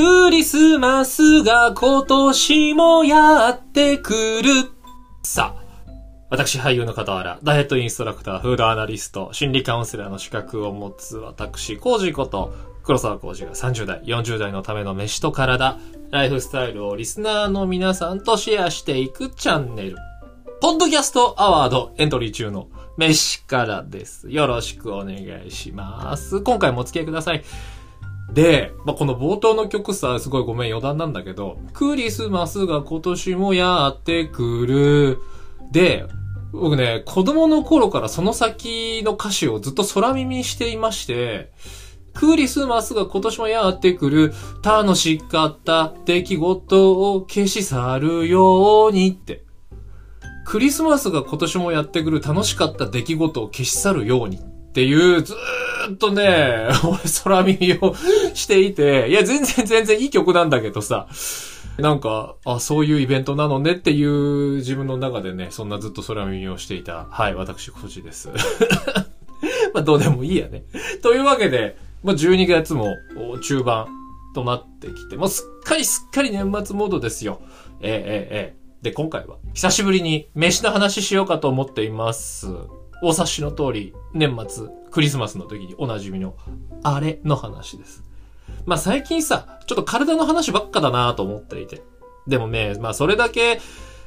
クリスマスが今年もやってくる。さあ、私俳優の傍ら、ダイエットインストラクター、フードアナリスト、心理カウンセラーの資格を持つ私、コージこと、黒沢コージが30代、40代のための飯と体、ライフスタイルをリスナーの皆さんとシェアしていくチャンネル。ポッドキャストアワードエントリー中の飯からです。よろしくお願いします。今回もお付き合いください。で、まあ、この冒頭の曲さ、すごいごめん余談なんだけど、クリスマスが今年もやってくる。で、僕ね、子供の頃からその先の歌詞をずっと空耳していまして、クリスマスが今年もやってくる、楽しかった出来事を消し去るようにって。クリスマスが今年もやってくる楽しかった出来事を消し去るようにっていう、ずーっとね、俺空耳をしていて、いや、全然全然いい曲なんだけどさ、なんか、あ、そういうイベントなのねっていう自分の中でね、そんなずっと空耳をしていた、はい、私、こちです。まあ、どうでもいいやね。というわけで、まあ、12月も中盤となってきて、もうすっかりすっかり年末モードですよ。えー、え、え、で、今回は、久しぶりに飯の話しようかと思っています。お察しの通り、年末、クリスマスの時におなじみの、あれの話です。まあ最近さ、ちょっと体の話ばっかだなと思っていて。でもね、まあそれだけ、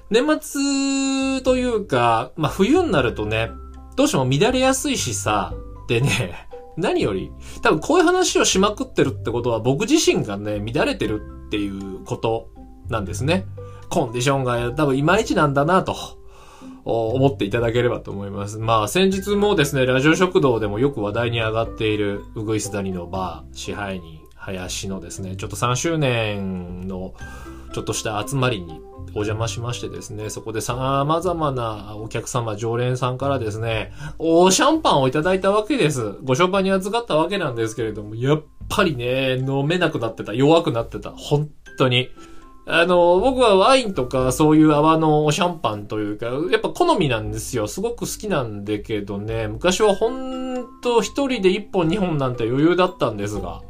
年末というか、まあ冬になるとね、どうしても乱れやすいしさ、でね、何より、多分こういう話をしまくってるってことは僕自身がね、乱れてるっていうことなんですね。コンディションが多分いまいちなんだなと。思っていただければと思います。まあ、先日もですね、ラジオ食堂でもよく話題に上がっている、うぐいす谷のバー、支配人、林のですね、ちょっと3周年の、ちょっとした集まりにお邪魔しましてですね、そこで様々なお客様、常連さんからですね、おシャンパンをいただいたわけです。ご商売に預かったわけなんですけれども、やっぱりね、飲めなくなってた、弱くなってた、本当に。あの、僕はワインとかそういう泡のシャンパンというか、やっぱ好みなんですよ。すごく好きなんだけどね、昔はほんと一人で一本二本なんて余裕だったんですが、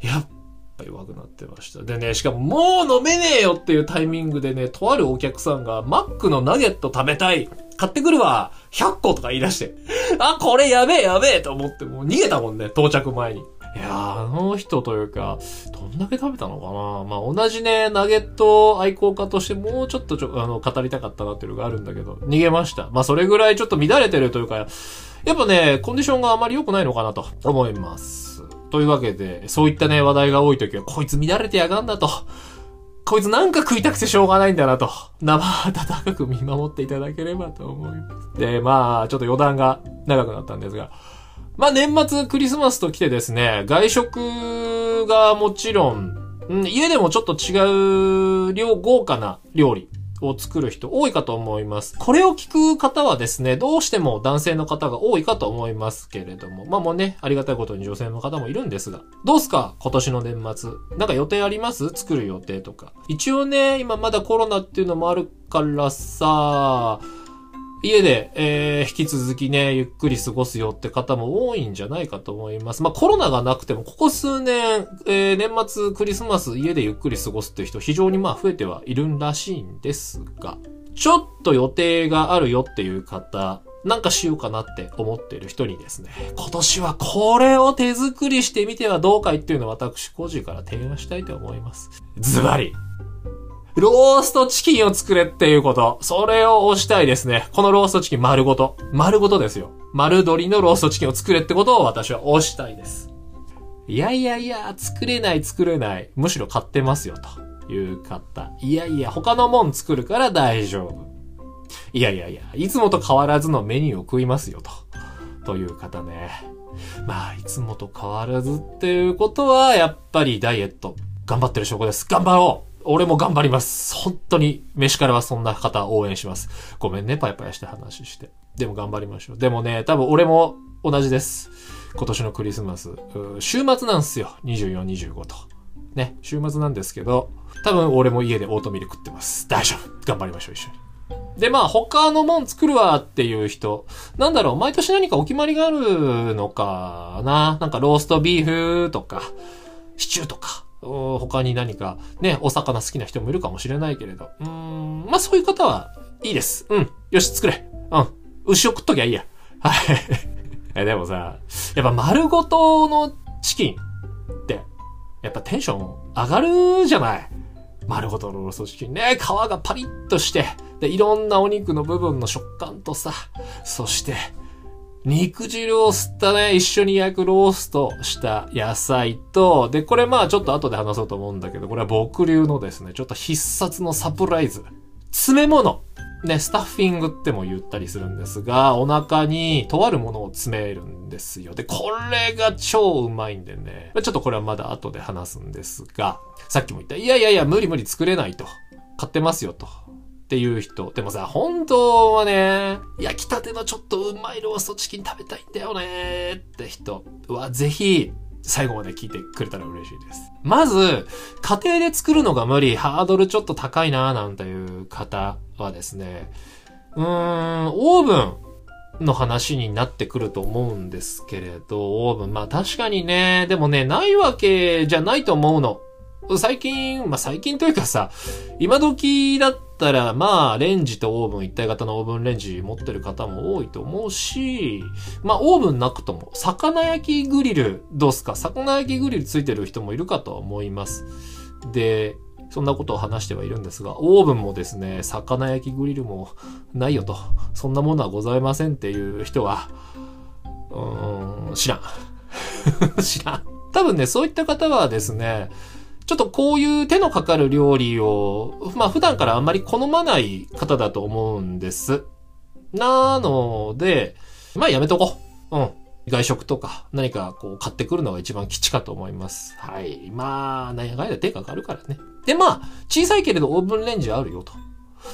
やっぱ弱くなってました。でね、しかももう飲めねえよっていうタイミングでね、とあるお客さんがマックのナゲット食べたい。買ってくるわ !100 個とか言い出して。あ、これやべえやべえと思ってもう逃げたもんね、到着前に。いやあの人というか、どんだけ食べたのかなまあ、同じね、ナゲット愛好家としてもうちょっとちょ、あの、語りたかったなっていうのがあるんだけど、逃げました。まあ、それぐらいちょっと乱れてるというか、やっぱね、コンディションがあまり良くないのかなと思います。というわけで、そういったね、話題が多い時は、こいつ乱れてやがんだと。こいつなんか食いたくてしょうがないんだなと。生温かく見守っていただければと思います。で、まあ、ちょっと余談が長くなったんですが、まあ年末クリスマスと来てですね、外食がもちろん、ん、家でもちょっと違う量、豪華な料理を作る人多いかと思います。これを聞く方はですね、どうしても男性の方が多いかと思いますけれども、まあもうね、ありがたいことに女性の方もいるんですが、どうすか今年の年末。なんか予定あります？作る予定とか。一応ね、今まだコロナっていうのもあるからさ、家で、えー、引き続きね、ゆっくり過ごすよって方も多いんじゃないかと思います。まあ、コロナがなくても、ここ数年、えー、年末クリスマス家でゆっくり過ごすっていう人非常にまあ増えてはいるんらしいんですが、ちょっと予定があるよっていう方、なんかしようかなって思っている人にですね、今年はこれを手作りしてみてはどうかいっていうのを私、個人から提案したいと思います。ズバリ、ローストチキンを作れっていうこと。それを押したいですね。このローストチキン丸ごと。丸ごとですよ。丸鶏のローストチキンを作れってことを私は押したいです。いやいやいや、作れない作れない。むしろ買ってますよ、という方。いやいや、他のもん作るから大丈夫。いやいやいや、いつもと変わらずのメニューを食いますよ、と。という方ね。まあ、いつもと変わらずっていうことは、やっぱりダイエット。頑張ってる証拠です。頑張ろう俺も頑張ります。本当に、飯からはそんな方応援します。ごめんね、パヤパヤして話して。でも頑張りましょう。でもね、多分俺も同じです。今年のクリスマス。週末なんすよ。24、25と。ね、週末なんですけど、多分俺も家でオートミール食ってます。大丈夫。頑張りましょう、一緒に。で、まあ、他のもん作るわっていう人、なんだろう、毎年何かお決まりがあるのかななんかローストビーフとか、シチューとか、他に何かね、お魚好きな人もいるかもしれないけれど。うん、まあそういう方はいいです。うん。よし、作れ。うん。牛を食っときゃいいや。はい。え、でもさ、やっぱ丸ごとのチキンって、やっぱテンション上がるじゃない。丸ごとのローストチキンね、皮がパリッとして、で、いろんなお肉の部分の食感とさ、そして、肉汁を吸ったね、一緒に焼くローストした野菜と、で、これまあちょっと後で話そうと思うんだけど、これは僕流のですね、ちょっと必殺のサプライズ。詰め物。ね、スタッフィングっても言ったりするんですが、お腹にとあるものを詰めるんですよ。で、これが超うまいんでね。ちょっとこれはまだ後で話すんですが、さっきも言った、いやいやいや、無理無理作れないと。買ってますよと。っていう人。でもさ、本当はね、焼きたてのちょっとうまいローストチキン食べたいんだよねって人は、ぜひ、最後まで聞いてくれたら嬉しいです。まず、家庭で作るのが無理、ハードルちょっと高いななんていう方はですね、うーん、オーブンの話になってくると思うんですけれど、オーブン、まあ確かにね、でもね、ないわけじゃないと思うの。最近、まあ、最近というかさ、今時だったら、まあ、レンジとオーブン一体型のオーブンレンジ持ってる方も多いと思うし、まあ、オーブンなくとも、魚焼きグリル、どうすか？魚焼きグリルついてる人もいるかと思います。で、そんなことを話してはいるんですが、オーブンもですね、魚焼きグリルもないよと、そんなものはございませんっていう人は、うーん、知らん。知らん。多分ね、そういった方はですね、ちょっとこういう手のかかる料理を、まあ普段からあんまり好まない方だと思うんです。なので、まあやめとこう。うん。外食とか何かこう買ってくるのが一番基地かと思います。はい。まあ、何やかんや手かかるからね。で、まあ、小さいけれどオーブンレンジあるよと。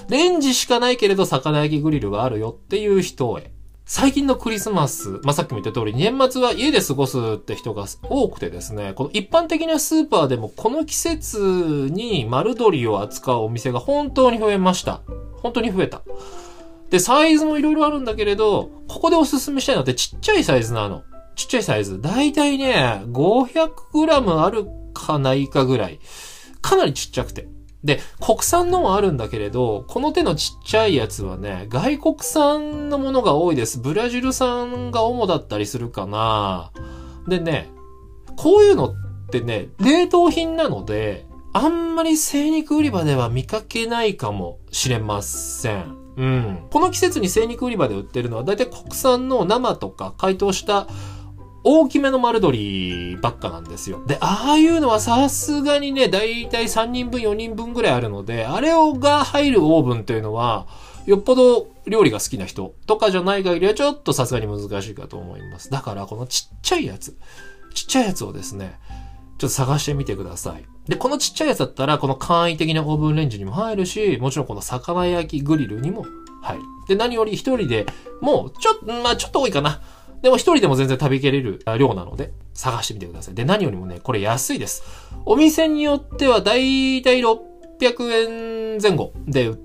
レンジしかないけれど魚焼きグリルがあるよっていう人へ。最近のクリスマス、まあ、さっきも言った通り、年末は家で過ごすって人が多くてですね、この一般的なスーパーでもこの季節に丸鶏を扱うお店が本当に増えました。本当に増えた。で、サイズもいろいろあるんだけれど、ここでおすすめしたいのってちっちゃいサイズなの。ちっちゃいサイズ。だいたいね、500g あるかないかぐらい。かなりちっちゃくて。で、国産のもあるんだけれど、この手のちっちゃいやつはね、外国産のものが多いです。ブラジル産が主だったりするかな。でね、こういうのってね、冷凍品なので、あんまり精肉売り場では見かけないかもしれません。うん。この季節に精肉売り場で売ってるのは、だいたい国産の生とか解凍した大きめの丸鶏ばっかなんですよ。で、ああいうのはさすがにね、だいたい3人分、4人分ぐらいあるので、あれをが入るオーブンというのは、よっぽど料理が好きな人とかじゃない限りはちょっとさすがに難しいかと思います。だからこのちっちゃいやつ、ちっちゃいやつをですね、ちょっと探してみてください。で、このちっちゃいやつだったら、この簡易的なオーブンレンジにも入るし、もちろんこの魚焼きグリルにも入る。で、何より一人でもう、ちょっと、まあちょっと多いかな。でも一人でも全然食べきれる量なので、探してみてください。で、何よりもね、これ安いです。お店によってはだいたい600円前後で売っ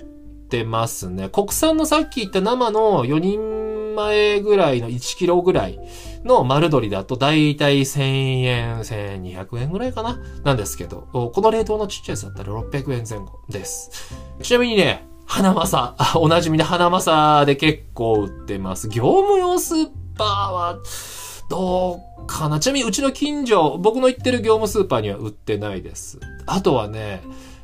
てますね。国産のさっき言った生の4人前ぐらいの1キロぐらいの丸鶏だとだいたい1000円、1200円ぐらいかななんですけど、この冷凍のちっちゃいやつだったら600円前後です。ちなみにね、花正、おなじみの花正で結構売ってます。業務用スーパーは、どうかな？ちなみにうちの近所、僕の行ってる業務スーパーには売ってないです。あとはね、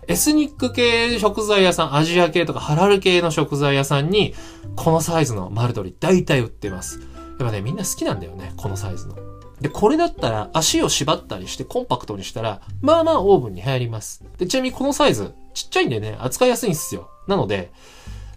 エスニック系食材屋さん、アジア系とかハラル系の食材屋さんに、このサイズの丸鶏大体売ってます。やっぱね、みんな好きなんだよね、このサイズの。で、これだったら足を縛ったりしてコンパクトにしたら、まあまあオーブンに入ります。で、ちなみにこのサイズ、ちっちゃいんでね、扱いやすいんですよ。なので、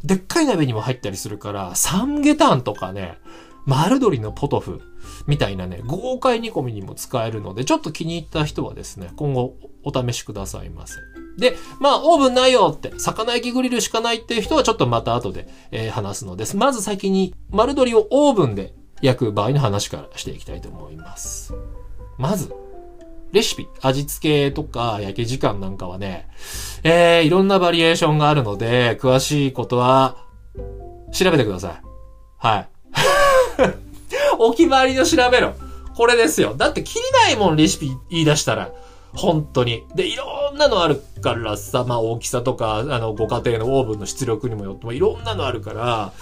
でっかい鍋にも入ったりするから、サムゲタンとかね、丸鶏のポトフみたいなね、豪快煮込みにも使えるので、ちょっと気に入った人はですね、今後お試しくださいませ。で、まあ、オーブンないよって、魚焼きグリルしかないっていう人はちょっとまた後で、えー、話すのです。まず先に丸鶏をオーブンで焼く場合の話からしていきたいと思います。まず、レシピ、味付けとか焼き時間なんかはね、えー、いろんなバリエーションがあるので、詳しいことは、調べてください。はい。お決まりの調べろ。これですよ。だって切りないもん、レシピ言い出したら。本当に。で、いろんなのあるからさ、まあ大きさとか、あの、ご家庭のオーブンの出力にもよってもいろんなのあるから、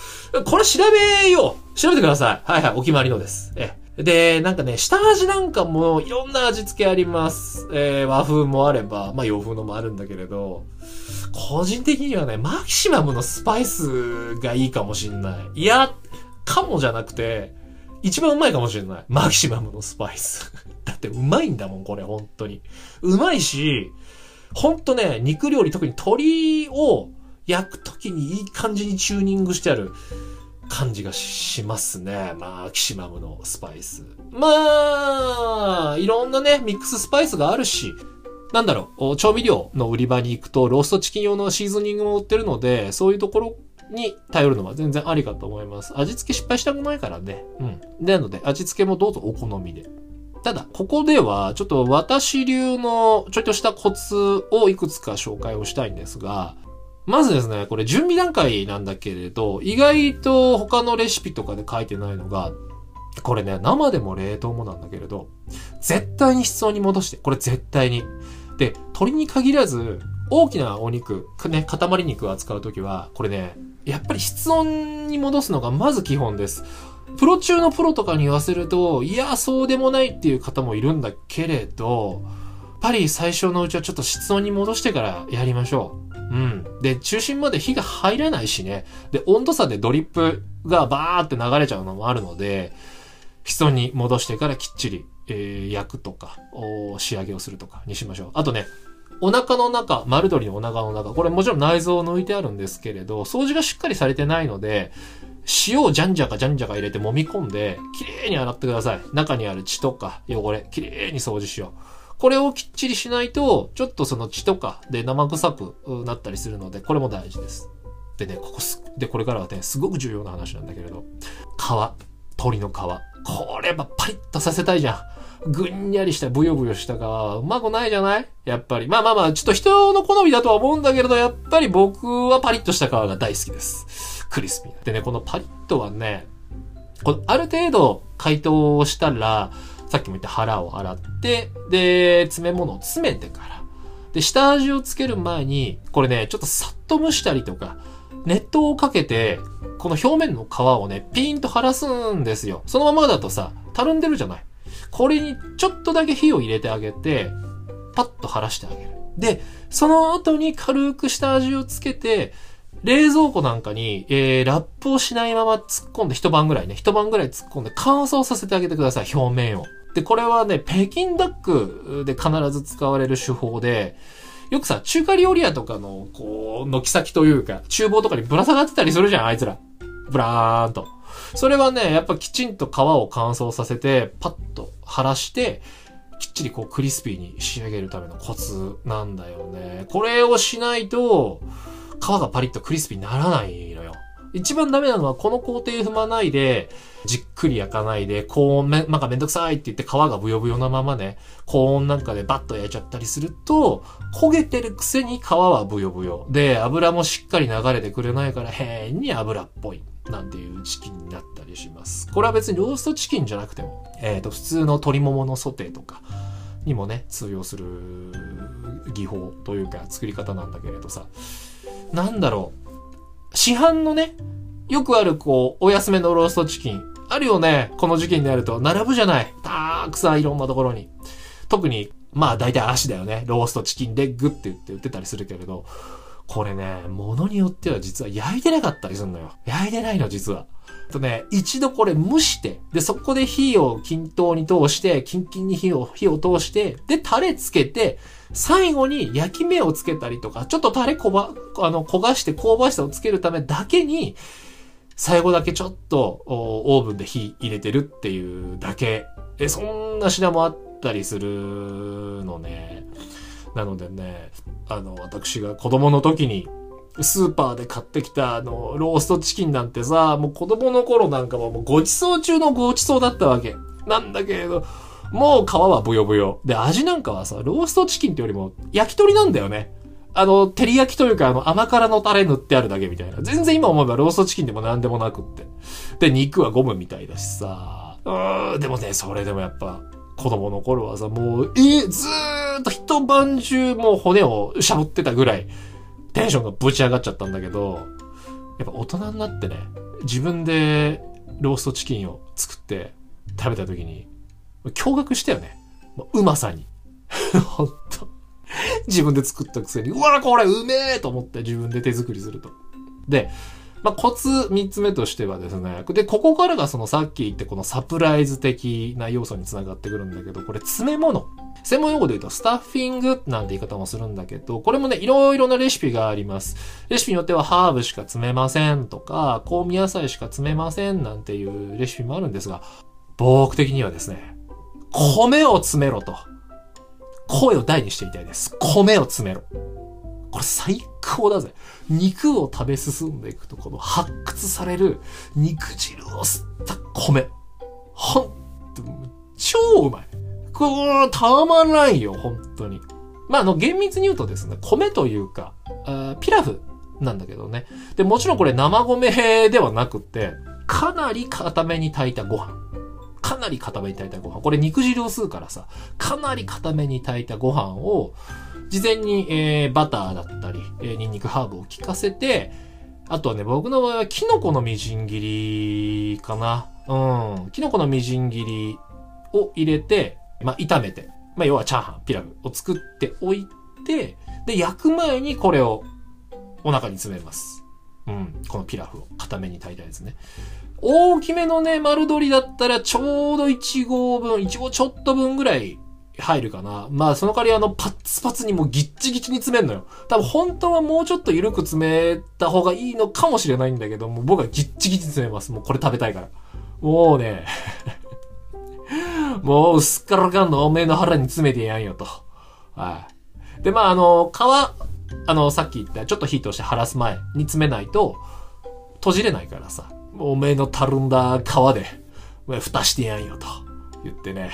これ調べよう調べてください。はいはい、お決まりのです。えで、なんかね、下味なんかもいろんな味付けあります。えー、和風もあれば、まあ洋風のもあるんだけれど、個人的にはね、マキシマムのスパイスがいいかもしんない。いや、かもじゃなくて、一番うまいかもしれない。マキシマムのスパイス。だってうまいんだもん、これ、本当に。うまいし、ほんとね、肉料理、特に鶏を焼くときにいい感じにチューニングしてある感じがしますね。マキシマムのスパイス。まあ、いろんなね、ミックススパイスがあるし、なんだろう、調味料の売り場に行くと、ローストチキン用のシーズニングも売ってるので、そういうところに頼るのは全然ありかと思います。味付け失敗したくないからね。うん。なので、味付けもどうぞお好みで。ただ、ここでは、ちょっと私流のちょいとしたコツをいくつか紹介をしたいんですが、まずですね、これ準備段階なんだけれど、意外と他のレシピとかで書いてないのが、これね、生でも冷凍もなんだけれど、絶対に室温に戻して、これ絶対に。で、鶏に限らず、大きなお肉、ね、塊肉を扱うときは、これね、やっぱり室温に戻すのがまず基本です。プロ中のプロとかに言わせると、いや、そうでもないっていう方もいるんだけれど、やっぱり最初のうちはちょっと室温に戻してからやりましょう。うん。で、中心まで火が入らないしね。で、温度差でドリップがバーって流れちゃうのもあるので、室温に戻してからきっちり、えー、焼くとか、仕上げをするとかにしましょう。あとね、お腹の中、丸鶏のお腹の中、これもちろん内臓を抜いてあるんですけれど、掃除がしっかりされてないので、塩をじゃんじゃかじゃんじゃか入れて揉み込んで、きれいに洗ってください。中にある血とか汚れ、きれいに掃除しよう。これをきっちりしないと、ちょっとその血とかで生臭くなったりするので、これも大事です。でね、ここす、で、これからはね、すごく重要な話なんだけれど、皮、鶏の皮。これはパリッとさせたいじゃん。ぐんやりしたブヨブヨした皮うまくないじゃない？やっぱり。まあまあまあ、ちょっと人の好みだとは思うんだけれど、やっぱり僕はパリッとした皮が大好きです。クリスピー。でね、このパリッとはね、このある程度解凍したら、さっきも言った腹を洗って、で、詰め物を詰めてから、で、下味をつける前に、これね、ちょっとさっと蒸したりとか、熱湯をかけて、この表面の皮をね、ピーンと晴らすんですよ。そのままだとさ、たるんでるじゃない？これにちょっとだけ火を入れてあげて、パッと晴らしてあげる。で、その後に軽く下味をつけて、冷蔵庫なんかに、えー、ラップをしないまま突っ込んで一晩ぐらいね、一晩ぐらい突っ込んで乾燥させてあげてください、表面を。で、これはね、北京ダックで必ず使われる手法で、よくさ、中華料理屋とかの、こう、軒先というか、厨房とかにぶら下がってたりするじゃん、あいつら。ブラーンと。それはね、やっぱきちんと皮を乾燥させて、パッと晴らして、きっちりこうクリスピーに仕上げるためのコツなんだよね。これをしないと、皮がパリッとクリスピーにならないのよ。一番ダメなのはこの工程踏まないで、じっくり焼かないで、高温め、なんかめんどくさいって言って皮がブヨブヨなままね、高温なんかでバッと焼いちゃったりすると、焦げてるくせに皮はブヨブヨ。で、油もしっかり流れてくれないから変に油っぽい。なんていうチキンになったりします。これは別にローストチキンじゃなくても、えっ、ー、と、普通の鶏もものソテーとかにもね、通用する技法というか作り方なんだけれどさ、なんだろう。市販のね、よくあるこう、お安めのローストチキン。あるよね。この時期になると。並ぶじゃない。たくさんいろんなところに。特に、まあ大体足だよね。ローストチキンレッグって言って売ってたりするけれど。これね、ものによっては実は焼いてなかったりするのよ。焼いてないの、実は。とね、一度これ蒸して、で、そこで火を均等に通して、キンキンに火を、火を通して、で、タレつけて、最後に焼き目をつけたりとか、ちょっとタレこば、あの、焦がして香ばしさをつけるためだけに、最後だけちょっとオーブンで火入れてるっていうだけ。え、そんな品もあったりするのね。なのでね、あの、私が子供の時にスーパーで買ってきたあの、ローストチキンなんてさ、もう子供の頃なんかももうごちそう中のごちそうだったわけ。なんだけれど、もう皮はブヨブヨ。で、味なんかはさ、ローストチキンってよりも焼き鳥なんだよね。あの、照り焼きというか、あの、甘辛のタレ塗ってあるだけみたいな。全然今思えばローストチキンでも何でもなくって。で、肉はゴムみたいだしさ。うーん、でもね、それでもやっぱ、子供の頃はさ、もう、え、ずーーっと一晩中もう骨をしゃぶってたぐらい、テンションがぶち上がっちゃったんだけど、やっぱ大人になってね、自分でローストチキンを作って食べた時に、驚愕したよね。うまさに。ほんと。自分で作ったくせに、うわこれうめえと思って自分で手作りすると。で、まあ、コツ三つ目としてはですね、で、ここからがそのさっき言ってこのサプライズ的な要素につながってくるんだけど、これ詰め物。専門用語で言うとスタッフィングなんて言い方もするんだけど、これもね、いろいろなレシピがあります。レシピによってはハーブしか詰めませんとか、香味野菜しか詰めませんなんていうレシピもあるんですが、僕的にはですね、米を詰めろと。声を大にしていたいです。米を詰めろ。これ最高だぜ。肉を食べ進んでいくと、この発掘される肉汁を吸った米。ほんと、超うまい。これ、たまらんよ、本当に。まあ、あの、厳密に言うとですね、米というか、ピラフなんだけどね。で、もちろんこれ生米ではなくて、かなり固めに炊いたご飯。かなり固めに炊いたご飯。これ肉汁を吸うからさ、かなり固めに炊いたご飯を、事前に、えー、バターだったり、えー、ニンニクハーブを効かせて、あとはね、僕の場合はキノコのみじん切りかな。うん。キノコのみじん切りを入れて、まあ、炒めて、まあ、要はチャーハン、ピラフを作っておいて、で、焼く前にこれをお腹に詰めます。うん。このピラフを固めに炊いたやつね。大きめのね、丸鶏だったらちょうど1合分、1合ちょっと分ぐらい入るかな。まあ、その代わりあの、パッツパツにもうギッチギチに詰めんのよ。多分本当はもうちょっと緩く詰めた方がいいのかもしれないんだけども、僕はギッチギチ詰めます。もうこれ食べたいから。もうねもうすっからかんのおめえの腹に詰めてやんよと。はい。で、まあ、あの、皮、あの、さっき言ったちょっと火通して晴らす前に詰めないと、閉じれないからさ。おめえのたるんだ皮で、蓋してやんよと言ってね。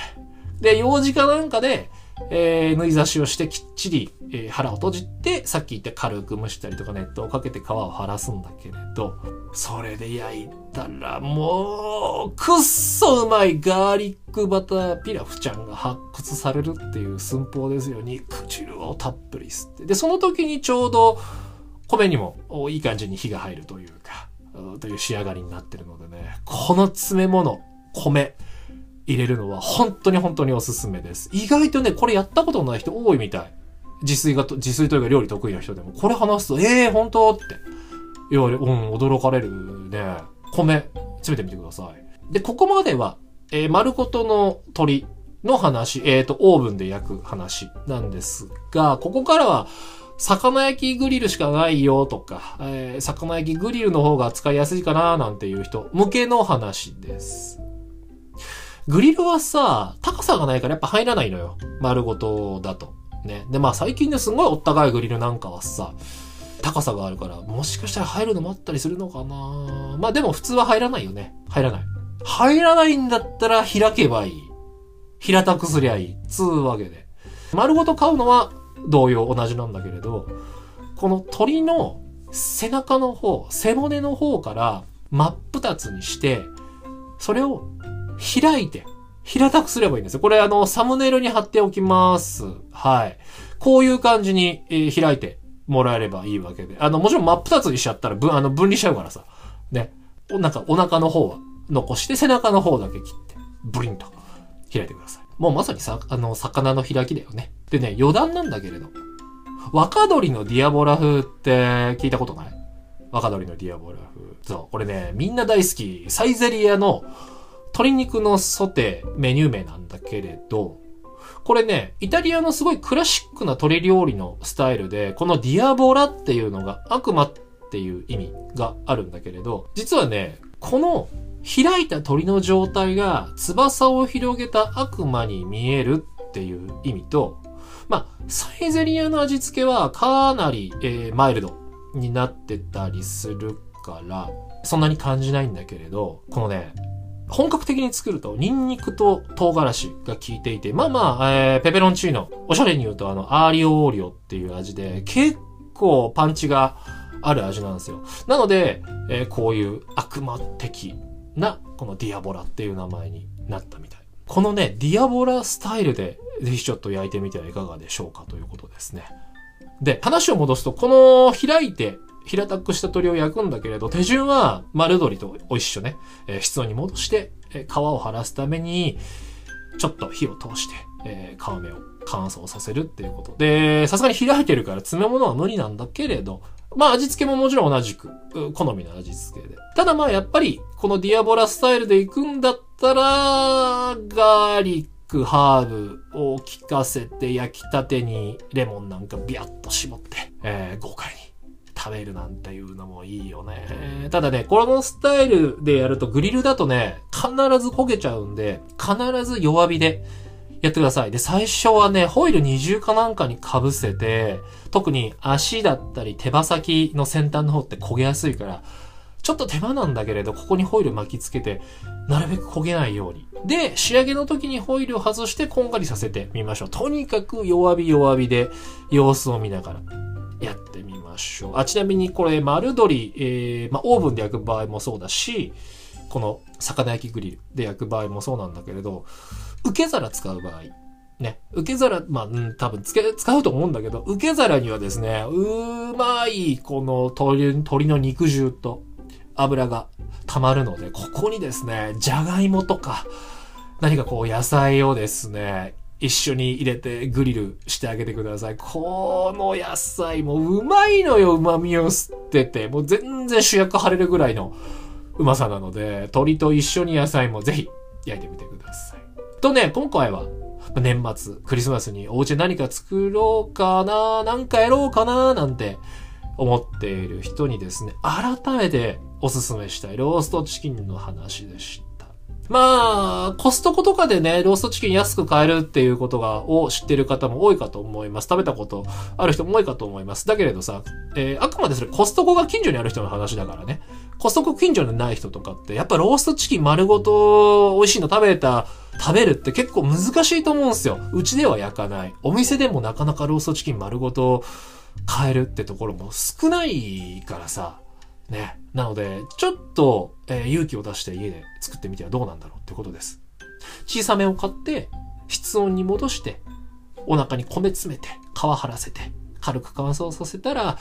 で、幼児かなんかで、えー、縫い刺しをしてきっちり、えー、腹を閉じて、さっき言った軽く蒸したりとか熱湯をかけて皮を剥らすんだけれど、それで焼いたらもう、くっそうまいガーリックバターピラフちゃんが発掘されるっていう寸法ですよ。肉汁をたっぷり吸って。で、その時にちょうど米にもいい感じに火が入るというか、という仕上がりになってるのでね、この詰め物、米、入れるのは本当に本当におすすめです。意外とね、これやったことない人多いみたい。自炊が、自炊というか料理得意な人でも、これ話すと、ええー、本当って言われ、うん、驚かれるね。米、詰めてみてください。で、ここまでは、えー、丸ごとの鶏の話、えっ、ー、と、オーブンで焼く話なんですが、ここからは、魚焼きグリルしかないよとか、えー、魚焼きグリルの方が使いやすいかななんていう人向けの話です。グリルはさ、高さがないからやっぱ入らないのよ。丸ごとだと。ね。で、まあ最近ね、すごいおったかいグリルなんかはさ、高さがあるから、もしかしたら入るのもあったりするのかなまあでも普通は入らないよね。入らない。入らないんだったら開けばいい。平たくすりゃいい。つうわけで。丸ごと買うのは同様同じなんだけれど、この鳥の背中の方、背骨の方から真っ二つにして、それを開いて、平たくすればいいんですよ。これあの、サムネイルに貼っておきます。はい。こういう感じに、えー、開いてもらえればいいわけで。あの、もちろん真っ二つにしちゃったら、ぶ、あの、分離しちゃうからさ。ね。お、なんか、お腹の方は残して、背中の方だけ切って、ブリンと開いてください。もうまさにさ、あの、魚の開きだよね。でね、余談なんだけれど。若鶏のディアボラ風って聞いたことない？若鶏のディアボラ風。そう、これね、みんな大好き。サイゼリアの鶏肉のソテーメニュー名なんだけれど、これね、イタリアのすごいクラシックな鶏料理のスタイルで、このディアボラっていうのが悪魔っていう意味があるんだけれど、実はね、この開いた鳥の状態が翼を広げた悪魔に見えるっていう意味と、まあ、サイゼリアの味付けはかなり、えー、マイルドになってたりするから、そんなに感じないんだけれど、このね、本格的に作ると、ニンニクと唐辛子が効いていて、まあまあ、えー、ペペロンチーノ、おしゃれに言うとあの、アーリオオーリオっていう味で、結構パンチがある味なんですよ。なので、えー、こういう悪魔的な、このディアボラっていう名前になったみたい。このね、ディアボラスタイルで、ぜひちょっと焼いてみてはいかがでしょうかということですね。で、話を戻すと、この開いて、平たくした鶏を焼くんだけれど、手順は丸鶏と一緒ね、えー、室温に戻して、えー、皮を剥らすために、ちょっと火を通して、えー、皮目を乾燥させるっていうこと。で、さすがに開いてるから詰め物は無理なんだけれど、まあ味付けももちろん同じく、好みの味付けで。ただまあやっぱり、このディアボラスタイルで行くんだったら、ガーリック、ハーブを効かせて焼きたてにレモンなんかビャッと絞って、えー、豪快食べるなんていうのもいいよね。ただね、このスタイルでやるとグリルだとね、必ず焦げちゃうんで、必ず弱火で、やってください。で、最初はね、ホイル二重かなんかに被せて、特に足だったり手羽先の先端の方って焦げやすいから、ちょっと手間なんだけれど、ここにホイル巻きつけて、なるべく焦げないように。で、仕上げの時にホイルを外してこんがりさせてみましょう。とにかく弱火弱火で様子を見ながらやってみましょう。あ、ちなみにこれ丸鶏、えー、まあ、オーブンで焼く場合もそうだし、この魚焼きグリルで焼く場合もそうなんだけれど、受け皿使う場合、ね、受け皿、まあ、うん、多分つけ、使うと思うんだけど、受け皿にはですね、うまい、この鶏、鶏の肉汁と油が溜まるので、ここにですね、じゃがいもとか、何かこう野菜をですね、一緒に入れてグリルしてあげてください。この野菜もうまいのよ、旨味を吸ってて。もう全然主役張れるぐらいのうまさなので、鶏と一緒に野菜もぜひ焼いてみてください。とね、今回は、年末、クリスマスにお家何か作ろうかな、なんかやろうかな、なんて思っている人にですね、改めておすすめしたいローストチキンの話でした。まあ、コストコとかでね、ローストチキン安く買えるっていうことが、を知ってる方も多いかと思います。食べたことある人も多いかと思います。だけれどさ、えー、あくまでそれコストコが近所にある人の話だからね。コストコ近所にない人とかって、やっぱローストチキン丸ごと美味しいの食べた食べるって結構難しいと思うんですよ。うちでは焼かない。お店でもなかなかローストチキン丸ごと買えるってところも少ないからさ。ね。なので、ちょっと、えー、勇気を出して家で作ってみてはどうなんだろうってことです。小さめを買って、室温に戻して、お腹に米詰めて、皮張らせて、軽く乾燥させたら、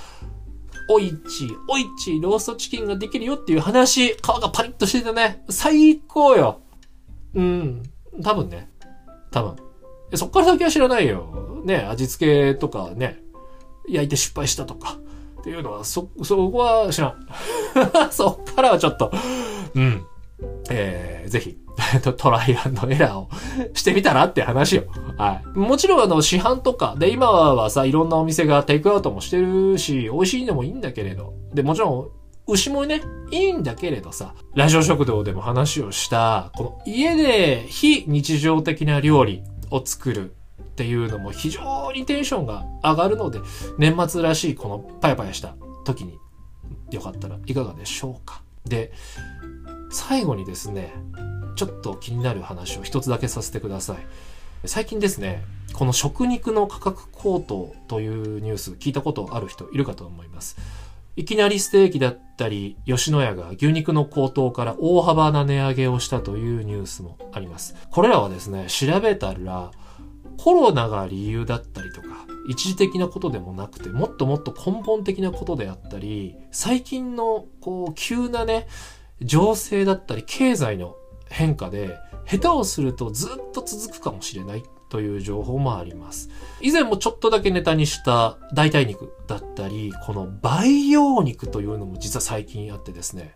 おいち、おいち、ローストチキンができるよっていう話、皮がパリッとしててね、最高よ。うん。多分ね。多分。そっから先は知らないよ。ね、味付けとかね、焼いて失敗したとか。っていうのは、そ、そこは知らん。そっからはちょっと、うん。えー、ぜひ、トライアンドエラーをしてみたらって話よ。はい。もちろんあの、市販とか、で、今はさ、いろんなお店がテイクアウトもしてるし、美味しいのもいいんだけれど。で、もちろん、牛もね、いいんだけれどさ、ラジオ食堂でも話をした、この家で非日常的な料理を作るっていうのも非常にテンションが上がるので、年末らしいこのパヤパヤした時によかったらいかがでしょうか。で、最後にですね、ちょっと気になる話を一つだけさせてください。最近ですね、この食肉の価格高騰というニュース聞いたことある人いるかと思います。いきなりステーキだったり、吉野家が牛肉の高騰から大幅な値上げをしたというニュースもあります。これらはですね、調べたら、コロナが理由だったりとか、一時的なことでもなくて、もっともっと根本的なことであったり、最近の、こう、急なね、情勢だったり、経済の変化で、下手をするとずっと続くかもしれないという情報もあります。以前もちょっとだけネタにした代替肉だったり、この培養肉というのも実は最近あってですね、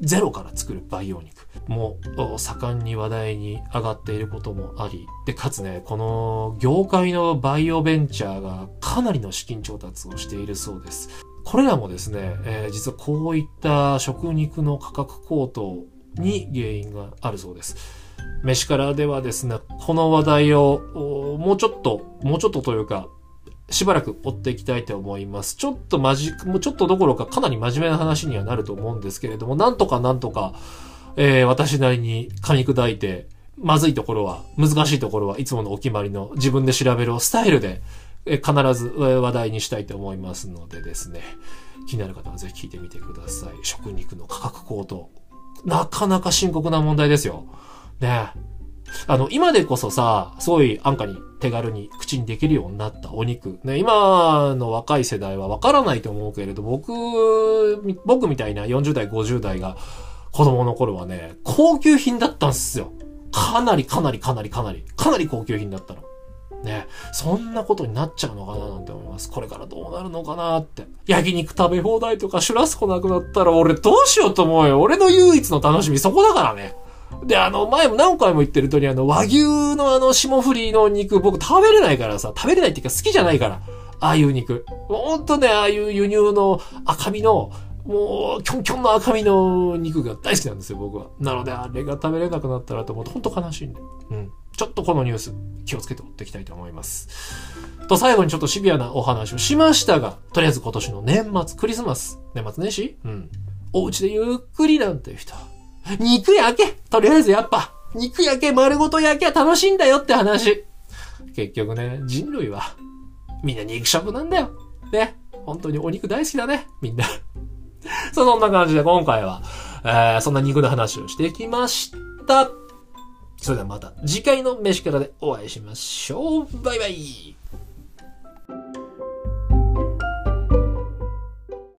ゼロから作る培養肉も盛んに話題に上がっていることもあり、で、かつね、この業界のバイオベンチャーがかなりの資金調達をしているそうです。これらもですね、えー、実はこういった食肉の価格高騰に原因があるそうです。飯からではですね、この話題をもうちょっと、もうちょっとというか、しばらく追っていきたいと思います。ちょっとまじ、もうちょっとどころかかなり真面目な話にはなると思うんですけれども、なんとかなんとか、えー、私なりに噛み砕いて、まずいところは、難しいところはいつものお決まりの自分で調べるスタイルで、えー、必ず話題にしたいと思いますのでですね、気になる方はぜひ聞いてみてください。食肉の価格高騰。なかなか深刻な問題ですよ。ねえあの、今でこそさ、すごい安価に手軽に口にできるようになったお肉。ね、今の若い世代はわからないと思うけれど、僕、僕みたいな40代、50代が子供の頃はね、高級品だったんすよ。かなりかなりかなりかなり、かなり高級品だったの。ね、そんなことになっちゃうのかななんて思います。これからどうなるのかなって。焼肉食べ放題とかシュラスコなくなったら俺どうしようと思うよ。俺の唯一の楽しみそこだからね。で、あの、前も何回も言ってる通り、あの、和牛のあの、霜降りの肉、僕食べれないからさ、食べれないっていうか好きじゃないから。ああいう肉。ほんとね、ああいう輸入の赤身の、もう、キョンキョンの赤身の肉が大好きなんですよ、僕は。なので、あれが食べれなくなったらと思うと、ほんと悲しいんで。うん。ちょっとこのニュース、気をつけて追っていきたいと思います。と、最後にちょっとシビアなお話をしましたが、とりあえず今年の年末、クリスマス、年末年始？うん。お家でゆっくりなんていう人。肉焼けとりあえずやっぱ、肉焼け丸ごと焼け楽しいんだよって話。結局ね、人類は、みんな肉食なんだよ。ね。本当にお肉大好きだね。みんな。そんな感じで今回は、えー、そんな肉の話をしてきました。それではまた次回の飯からでお会いしましょう。バイバイ。